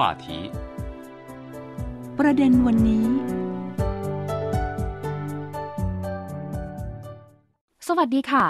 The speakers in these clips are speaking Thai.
话题。ประเด็นวันนี้ สวัสดีค่ะ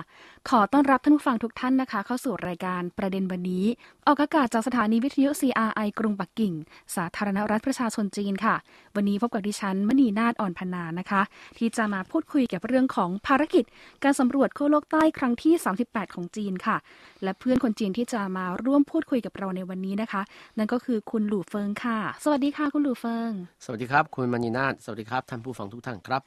ขอต้อนรับท่านผู้ฟังทุกท่านนะคะ เข้าสู่รายการประเด็นวันนี้ ออกอากาศจากสถานีวิทยุ CRI กรุงปักกิ่ง สาธารณรัฐประชาชนจีนค่ะ วันนี้พบกับดิฉันมณีนาฏอ่อนพนานะคะ ที่จะมาพูดคุยเกี่ยวกับเรื่องของภารกิจ การสำรวจขั้วโลกใต้ครั้งที่ 38 ของจีนค่ะ และเพื่อนคนจีนที่จะมาร่วมพูดคุยกับเราในวันนี้นะคะ นั่นก็คือคุณหลู่เฟิงค่ะ สวัสดีค่ะคุณหลู่เฟิง สวัสดีครับ คุณมณีนาฏสวัสดีครับท่านผู้ฟังทุกท่านครับ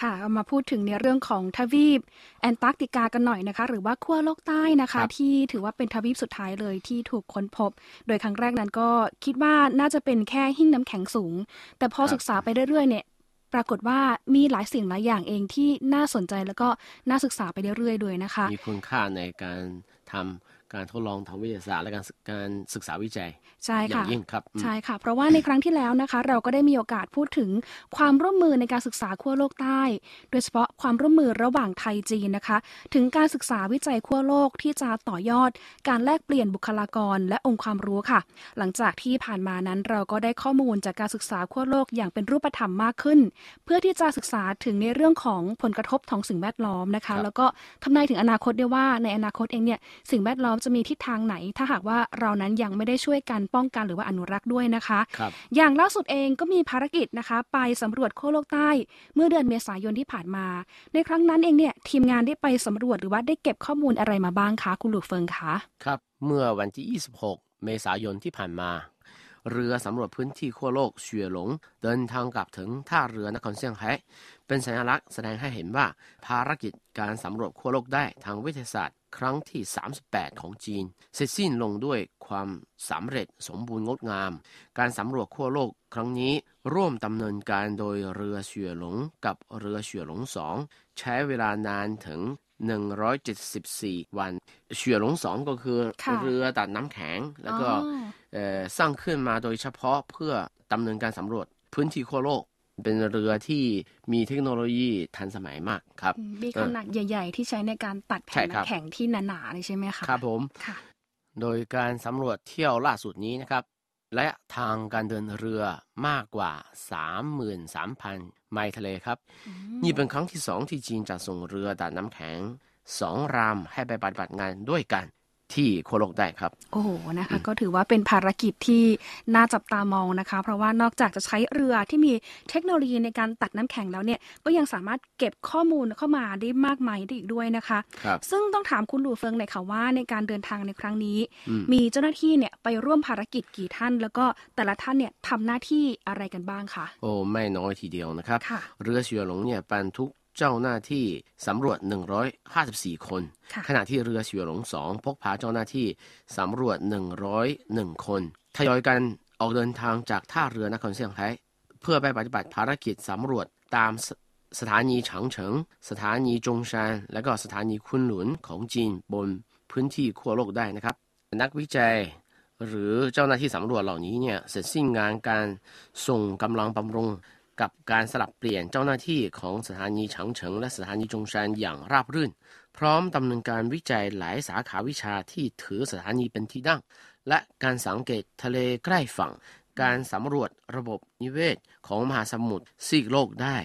ค่ะเอามาพูดถึงในเรื่องของทวีปแอนตาร์กติกากันหน่อยนะคะหรือว่าขั้วโลกใต้นะคะครับที่ถือว่าเป็นทวีปสุดท้ายเลยที่ถูกค้นพบ โดยครั้งแรกนั้นก็คิดว่าน่าจะเป็นแค่หิ้งน้ำแข็งสูง แต่พอศึกษาไปเรื่อยๆเนี่ยปรากฏว่ามีหลายสิ่งหลายอย่างเองที่น่าสนใจแล้วก็น่าศึกษาไปเรื่อยๆด้วยนะคะ มีคุณค่าในการทำ การทดลองทางวิทยาศาสตร์และการศึกการศึกษาวิจัยใช่อย่าค่ะงยิ่งครับอืมใช่ค่ะ เพราะว่าในครั้งที่แล้วนะคะ เราก็ได้มีโอกาสพูดถึงความร่วมมือในการศึกษาขั้วโลกใต้ โดยเฉพาะความร่วมมือระหว่างไทยจีนนะคะ ถึงการศึกษาวิจัยขั้วโลกที่จะต่อยอด การแลกเปลี่ยนบุคลากรและองค์ความรู้ค่ะ หลังจากที่ผ่านมานั้นเราก็ได้ข้อมูลจากการศึกษาขั้วโลกอย่างเป็นรูปธรรมมากขึ้น เพื่อที่จะศึกษาถึงในเรื่องของผลกระทบของสิ่งแวดล้อมนะครัคะบแล้วก็ทำนายถึงอนาคตได้ว่าในอนาคตเองเนี่ยสิ่งแวดล้อมจะมีทิศทางไหน ถ้าหากว่าเรานั้นยังไม่ได้ช่วยกันป้องกันหรือว่าอนุรักษ์ด้วยนะคะครับอย่างล่าสุดเองก็มีภารกิจนะคะ ไปสำรวจขั้วโลกใต้ เมื่อเดือนเมษายนที่ผ่านมา ในครั้งนั้นเองเนี่ยทีมงานได้ไปสำรวจหรือว่าได้เก็บข้อมูลอะไรมาบ้างคะคุณหลูกเฟิงคะครับเมื่อวันที่ 26 เมษายนที่ผ่านมาเรือสำรวจพื้นที่ขั้วโลกเฉียหลง เดินทางกลับถึงท่าเรือนครเซี่ยงไฮ้เป็นสัญลักษณ์แสดงให้เห็นว่าภารกิจการสำรวจขั้วโลกได้ทางวิทยาศาสตร์ ครั้งที่ 38 ของจีน เสร็จสิ้นลงด้วยความสำเร็จสมบูรณ์งดงาม การสำรวจขั้วโลกครั้งนี้ร่วมดำเนินการโดยเรือเฉียหลงกับเรือเฉียหลงสองใช้เวลานานถึง 174 วันเฉียหลงสองก็คือค่ะเรือตัดน้ำแข็ง แล้วก็อ๋อเอ่อสร้างขึ้นมาโดยเฉพาะเพื่อดำเนินการสำรวจพื้นที่ขั้วโลก เป็นเรือที่มีเทคโนโลยีทันสมัยมากครับอืมมีขนาดใหญ่ ๆ ที่ใช้ในการตัดแผ่ใช่นครับน้ำแข็งที่หนาๆเลยใช่ไหมคะครับผมค่ะโดยการสำรวจเที่ยวล่าสุดนี้นะครับระยะทางการเดินเรือมากกว่า 33,000 ไมล์ทะเลครับ นี่เป็นครั้งที่สองที่จีนจะส่งเรือตัดน้ำแข็งสองรำให้ไปปฏิบัติงานด้วยกัน ที่โคโลกได้ครับ โอ้โหนะคะ ก็ถือว่าเป็นภารกิจที่น่าจับตามองนะคะ เพราะว่านอกจากจะใช้เรือที่มีเทคโนโลยีในการตัดน้ำแข็งแล้วเนี่ยก็ยังสามารถเก็บข้อมูลเข้ามาได้มากมายได้อีกด้วยนะคะครับซึ่งต้องถามคุณหลู่เฟิงหน่อยค่ะว่าในการเดินทางในครั้งนี้อืมมีเจ้าหน้าที่เนี่ยไปร่วมภารกิจกี่ท่าน แล้วก็แต่ละท่านเนี่ยทำหน้าที่อะไรกันบ้างคะโอ้ไม่น้อยทีเดียวนะครับค่ะเรือเฉียวหลงเนี่ยบรรทุก เจ้าหน้าที่สำรวจ 154 คนค่ะขณะที่เรือเฉียวหลงสองพกพาเจ้าหน้าที่สำรวจ 101 คน ทยอยกันออกเดินทางจากท่าเรือนครเซี่ยงไฮ้เพื่อไปปฏิบัติภารกิจสำรวจตามสสถานีฉางเฉิง สถานีจงซาน และก็สถานีคุนหลุนของจีนบนพื้นที่ขั้วโลกได้นะครับ นักวิจัยหรือเจ้าหน้าที่สำรวจเหล่านี้เนี่ยเสร็จสิ้นงานการส่งกำลังบำรุง กับการสลับเปลี่ยนเจ้าหน้าที่ของสถานีฉางเฉิงและสถานีจงซานอย่างราบรื่น พร้อมดำเนินการวิจัยหลายสาขาวิชาที่ถือสถานีเป็นที่ตั้ง และการสังเกตทะเลใกล้ฝั่ง การสำรวจระบบนิเวศของมหาสมุทรซีกโลกได้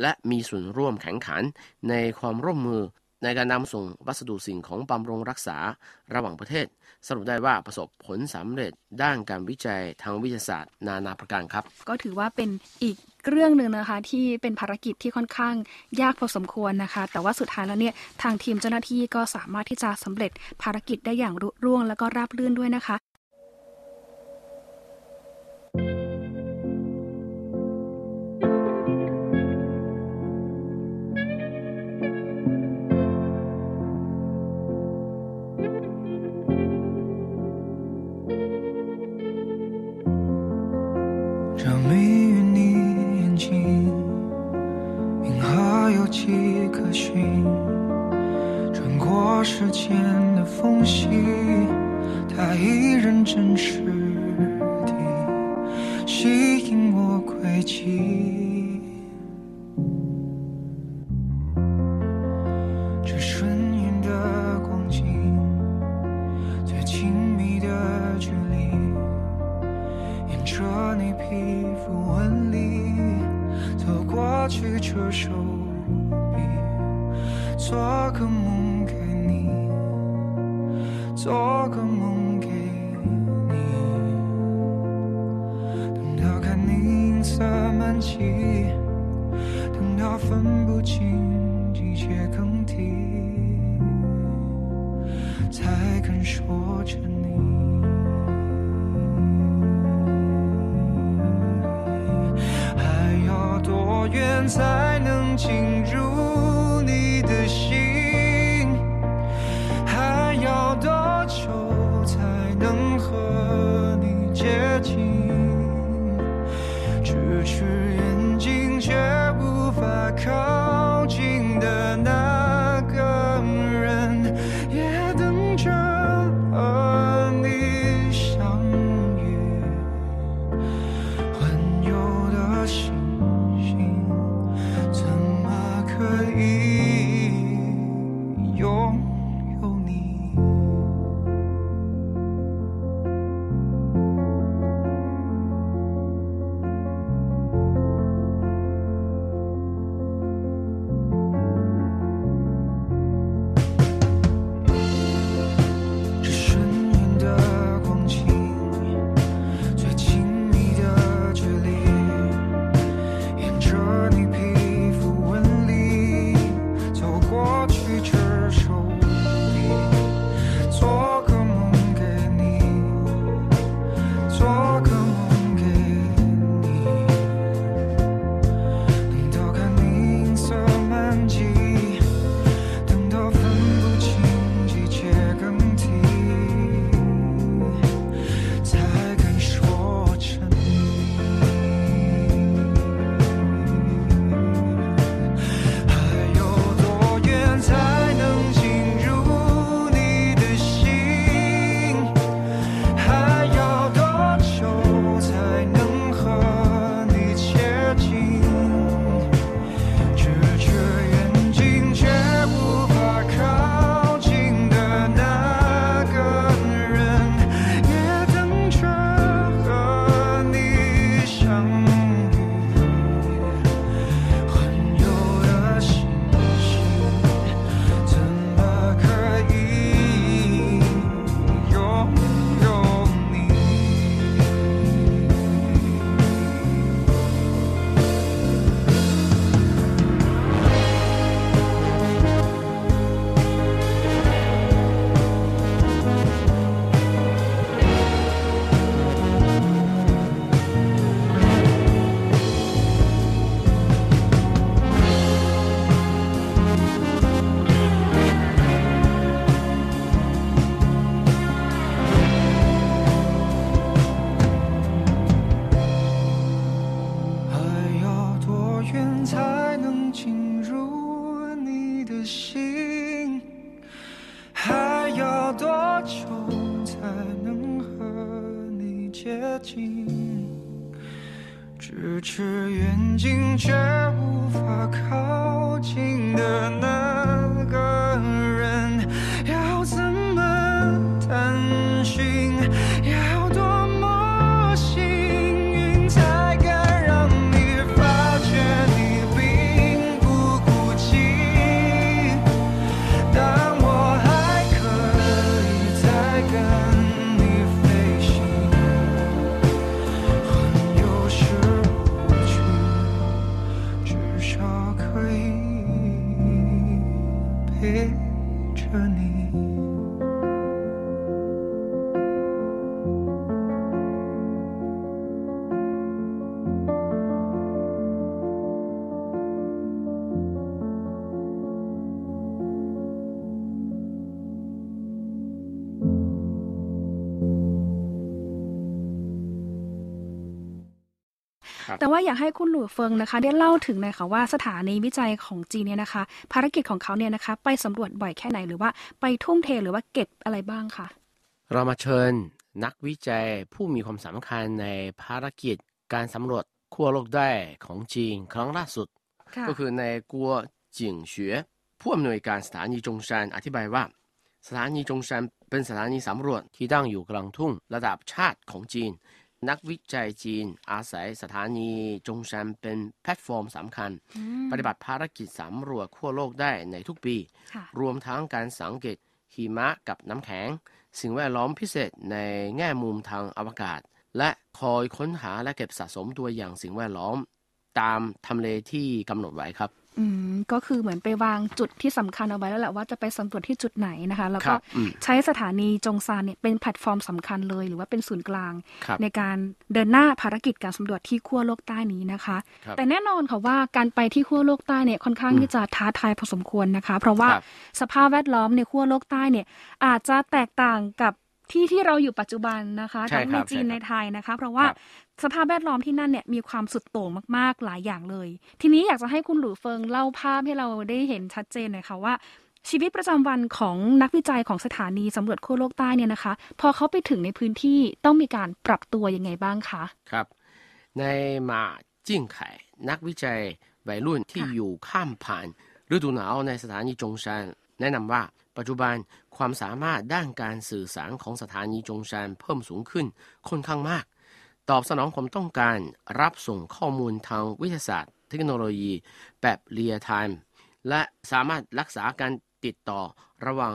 และมีส่วนร่วมแข่งขันในความร่วมมือในการนำส่งวัสดุสิ่งของบำรุงรักษาระหว่างประเทศ สรุปได้ว่าประสบผลสำเร็จด้านการวิจัยทางวิทยาศาสตร์ นานาประการครับ ก็ถือว่าเป็นอีก เรื่องหนึ่งนะคะที่เป็นภารกิจที่ค่อนข้างยากพอสมควรนะคะ แต่ว่าสุดท้ายแล้วเนี่ยทางทีมเจ้าหน้าที่ก็สามารถที่จะสำเร็จภารกิจได้อย่างรุ่ร่วง แล้วก็ราบรื่นด้วยนะคะ 它依然真实地吸引我轨迹。多远才能进入 แต่ว่าอยากให้คุณหลู่เฟิงนะคะได้เล่าถึงหน่อยค่ะว่าสถานีวิจัยของจีนเนี่ยนะคะ ภารกิจของเขาเนี่ยนะคะ ไปสำรวจบ่อยแค่ไหนหรือว่าไปทุ่มเทหรือว่าเก็บอะไรบ้างคะเรามาเชิญนักวิจัยผู้มีความสำคัญในภารกิจการสำรวจขั้วโลกได้ของจีนครั้งล่าสุดค่ะก็คือในกัวจิงเฉวยผู้อำนวยการสถานีจงชันอธิบายว่า สถานีจงชันเป็นสถานีสำรวจที่ตั้งอยู่กลางทุ่งระดับชาติของจีนในนักวิจัยจีน อาศัยสถานีจงซานเป็นแพลตฟอร์มสำคัญอืมปฏิบัติภารกิจสำรวจขั้วโลกได้ในทุกปีค่ะรวมทั้งการสังเกตหิมะกับน้ำแข็ง สิ่งแวดล้อมพิเศษในแง่มุมทางอวกาศ และคอยค้นหาและเก็บสะสมตัวอย่างสิ่งแวดล้อม ตามทำเลที่กำหนดไว้ครับ อืมก็คือเหมือนไปวางจุดที่สำคัญเอาไว้แล้วแหละว่าจะไปสำรวจที่จุดไหนนะคะ แล้วคก็รับอืมใช้สถานีจงซานเนี่ยเป็นแพลตฟอร์มสำคัญเลย หรือว่าเป็นศูนย์กลางครับในการเดินหน้าภารกิจการสำรวจที่ขั้วโลกใต้นี้นะคะครับแต่แน่นอนค่ะว่าการไปที่ขั้วโลกใต้เนี่ยค่อนข้างอืมที่จะท้าทายพอสมควรนะคะ เพราะว่าครับสภาพแวดล้อมในขั้วโลกใต้เนี่ยอาจจะแตกต่างกับ ที่ที่เราอยู่ปัจจุบันนะคะใช่ทั้งคในรับจีนใช่ครับในไทยนะคะ เพราะว่าครับสภาพแวดล้อมที่นั่นเนี่ยมีความสุดโต่งมากๆหลายอย่างเลย ทีนี้อยากจะให้คุณหลูเฟิงเล่าภาพให้เราได้เห็นชัดเจนหน่อยค่ะว่า ชีวิตประจำวันของนักวิจัยของสถานีสำรวจขั้วโลกใต้เนี่ยนะคะ พอเขาไปถึงในพื้นที่ต้องมีการปรับตัวยังไงบ้างคะครับ ในมาจิ้งไข่นักวิจัยวัยรุ่นที่ค่ะอยู่ข้ามผ่านฤดูหนาวในสถานีจงชัน แนะนำว่าปัจจุบันความสามารถด้านการสื่อสารของสถานีจงชันเพิ่มสูงขึ้นค่อนข้างมาก ตอบสนองความต้องการรับส่งข้อมูลทางวิทยาศาสตร์ เทคโนโลยี แบบเรียลไทม์และสามารถรักษาการติดต่อระหว่าง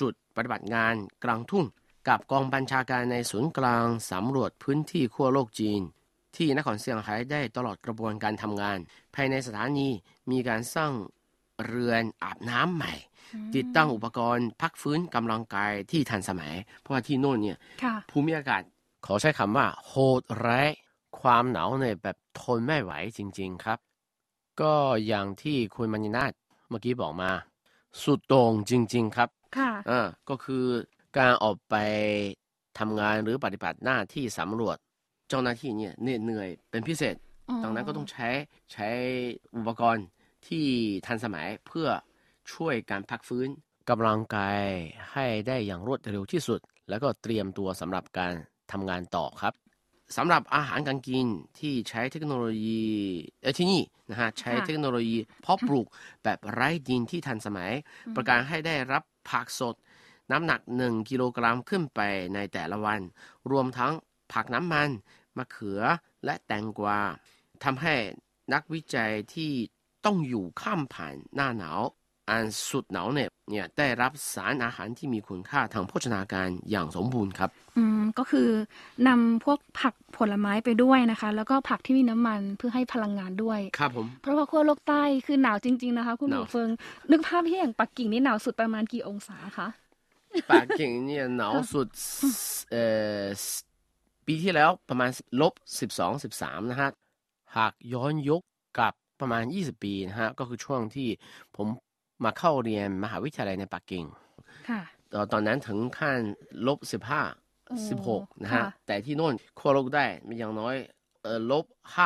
จุดปฏิบัติงานกลางทุ่ง กับกองบัญชาการในศูนย์กลางสำรวจพื้นที่ขั้วโลกจีน ที่นครเซี่ยงไฮ้ได้ตลอดกระบวนการทำงาน ภายในสถานีมีการสร้างเรือนอาบน้ำใหม่ ติดตั้งอุปกรณ์ พักฟื้นกำลังกายที่ทันสมัย เพราะว่าที่โน่นเนี่ยค่ะภูมิอากาศขอใช้คำว่าโหดร้ายความหนาวเนี่ยแบบทนไม่ไหวจริง ๆครับ ก็อย่างที่คุณมัญญนาถเมื่อกี้บอกมา สุดโต่งจริง ๆ ครับค่ะอ่าก็คือการออกไปทำงานหรือปฏิบัติหน้าที่สำรวจเจ้าหน้าที่เนี่ยเหน็ดเหนื่อยเป็นพิเศษดังนั้นก็ต้องใช้ใช้อุปกรณ์ที่ทันสมัยเพื่อ ช่วยการพักฟื้นกำลังกายให้ได้อย่างรวดเร็วที่สุด แล้วก็เตรียมตัวสำหรับการทำงานต่อครับสำหรับอาหารการกินที่ใช้เทคโนโลยีเอ้ยที่นี่นะฮะใช้ค่ะเทคโนโลยีเพาะปลูกแบบไร้ดินที่ทันสมัย ประการให้ได้รับผักสด น้ำหนัก 1 กิโลกรัมขึ้นไปในแต่ละวัน รวมทั้งผักน้ำมัน มะเขือและแตงกวาทำให้นักวิจัยที่ต้องอยู่ข้ามผ่านหน้าหนาว อันสุดหนาวเหน็บเนี่ยได้รับสารอาหารที่มีคุณค่าทางโภชนาการอย่างสมบูรณ์ครับ อืมก็คือนำพวกผักผลไม้ไปด้วยนะคะ แล้วก็ผักที่มีน้ำมันเพื่อให้พลังงานด้วย ครับผม เพราะว่าขั้วโลกใต้คือหนาวจริง ๆนะคะ คุณหหนูนาวเฟิง นึกภาพที่อย่างปักกิ่งนี่หนาวสุดประมาณกี่องศาคะปากกิ่งเนี่ยหนาวสุดเอ่อปีที่แล้วประมาณลบสิบสองสิบสามนะฮะหากย้อนยุคกลับประมาณ 20 ปีนะฮะก็คือช่วงที่ผม มาเข้าเรียนมหาวิทยาลัยในปักกิ่งค่ะตอนตอนนั้นถึงขั้นลบโอ้15 16นะฮะค่ะแต่ที่โน่นขั้วโลกได้มีอย่างน้อยเออลบ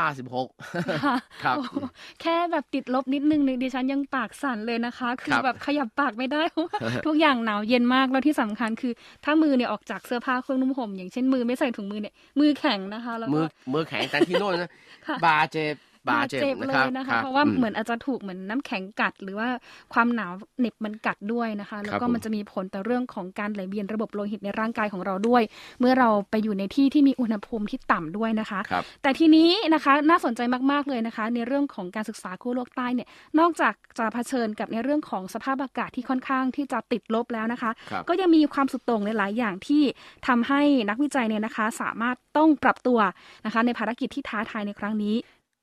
56ค่ะครับโอ้โหแค่แบบติดลบนิดนึงเนี่ยดิฉันยังปากสั่นเลยนะคะ คือครับแบบขยับปากไม่ได้เพราะว่าทุกอย่างหนาวเย็นมากแล้วที่สำคัญคือ ถ้ามือเนี่ยออกจากเสื้อผ้าเครื่องนุ่มห่มอย่างเช่นมือไม่ใส่ถุงมือเนี่ยมือแข็งนะคะแล้วมืก็อมือแข็งแต่ที่โน่นนะค่ะบาดเจ็บ บาดเจ็บนะเลครับยนะคคะบเพราะว่าอืมเหมือนอาจจะถูกเหมือนน้ำแข็งกัด หรือว่าความหนาวเหน็บมันกัดด้วยนะคะ แล้วก็ผมมันจะมีผลต่อเรื่องของการไหลเวียนระบบโลหิตในร่างกายของเราด้วย เมื่อเราไปอยู่ในที่ที่มีอุณหภูมิที่ต่ำด้วยนะคะครับแต่ทีนี้นะคะน่าสนใจมากๆเลยนะคะ ในเรื่องของการศึกษาขั้วโลกใต้เนี่ยนอกจากจะเผชิญกับในเรื่องของสภาพอากาศที่ค่อนข้างที่จะติดลบแล้วนะคะครับก็ยังมีความสุดโต่งในหลายอย่างที่ทำให้นักวิจัยเนี่ยนะคะ สามารถต้องปรับตัวนะคะ ในภารกิจที่ท้าทายในครั้งนี้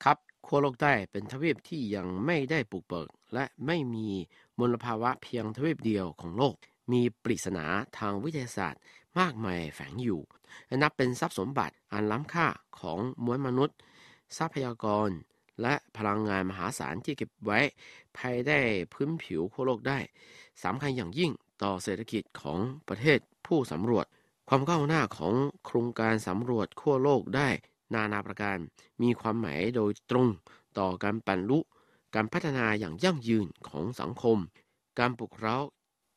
ครับ ขั้วโลกใต้เป็นทวีปที่ยังไม่ได้ปลูกเบิก และไม่มีมลภาวะเพียงทวีปเดียวของโลก มีปริศนาทางวิทยาศาสตร์มากมายแฝงอยู่ นับเป็นทรัพย์สมบัติอันล้ำค่าของมวลมนุษย์ ทรัพยากร และพลังงานมหาศาลที่เก็บไว้ ภายใต้พื้นผิวขั้วโลกได้สำคัญอย่างยิ่งต่อเศรษฐกิจของประเทศผู้สำรวจ ความก้าวหน้าของโครงการสำรวจขั้วโลกได้ นานาประการมีความหมายโดยตรงต่อการบรรลุการพัฒนาอย่างยั่งยืนของสังคม การปลุกเร้า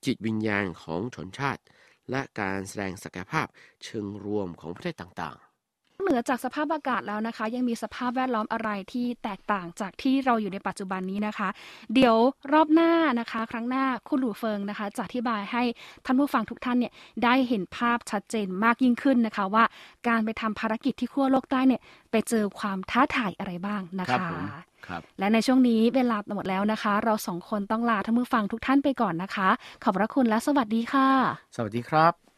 จิตวิญญาณของชนชาติ และการแสดงศักยภาพเชิงรวมของประเทศต่าง เหนือจากสภาพอากาศแล้วนะคะ ยังมีสภาพแวดล้อมอะไรที่แตกต่างจากที่เราอยู่ในปัจจุบันนี้นะคะ เดี๋ยวรอบหน้านะคะ ครั้งหน้าคุณหลูเฟิงนะคะจะอธิบายให้ท่านผู้ฟังทุกท่านเนี่ยได้เห็นภาพชัดเจนมากยิ่งขึ้นนะคะว่าการไปทำภารกิจที่ขั้วโลกใต้เนี่ยไปเจอความท้าทายอะไรบ้างนะครัคะผมครับและในช่วงนี้เวลาหมดแล้วนะคะ เราสองคนต้องลาท่านผู้ฟังทุกท่านไปก่อนนะคะ ขอบพระคุณและสวัสดีค่ะ สวัสดีครับ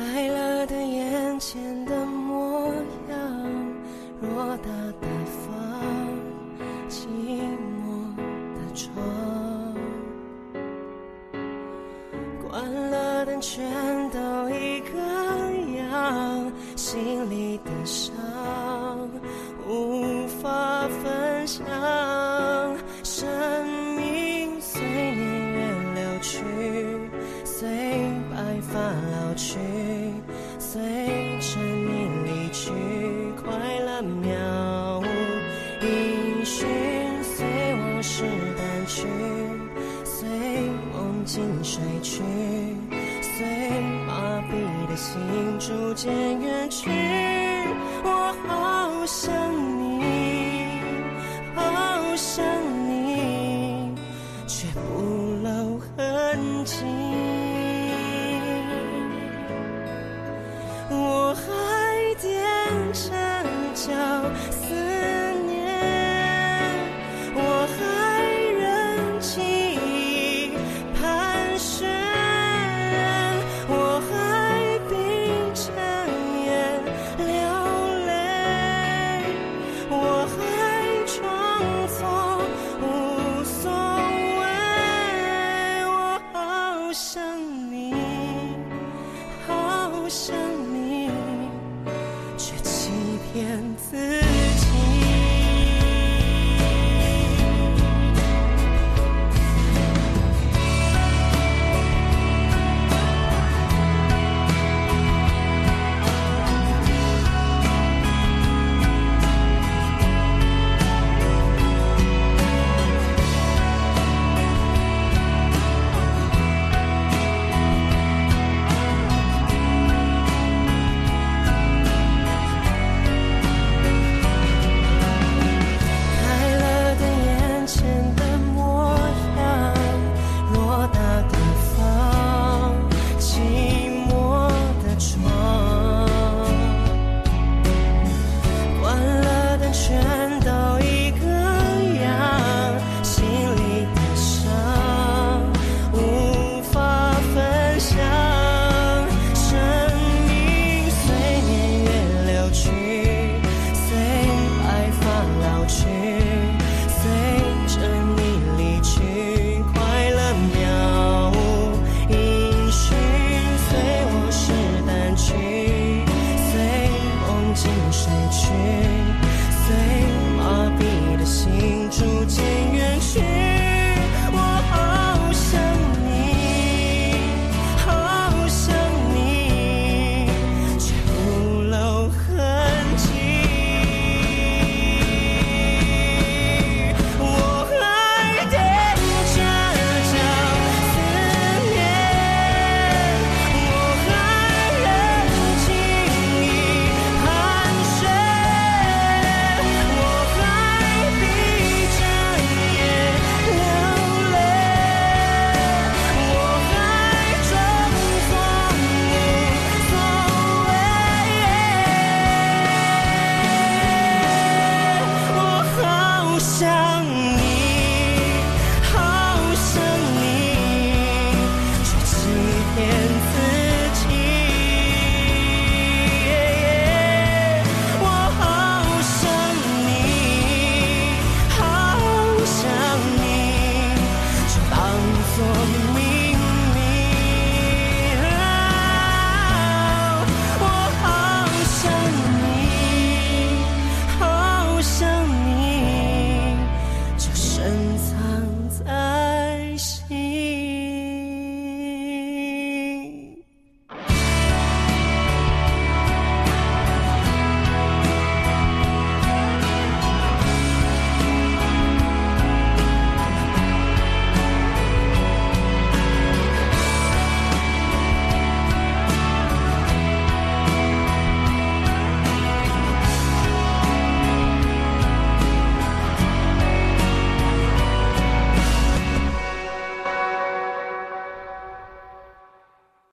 快乐的眼前的逐渐远去我好想你好想你却不露痕迹。骗自己。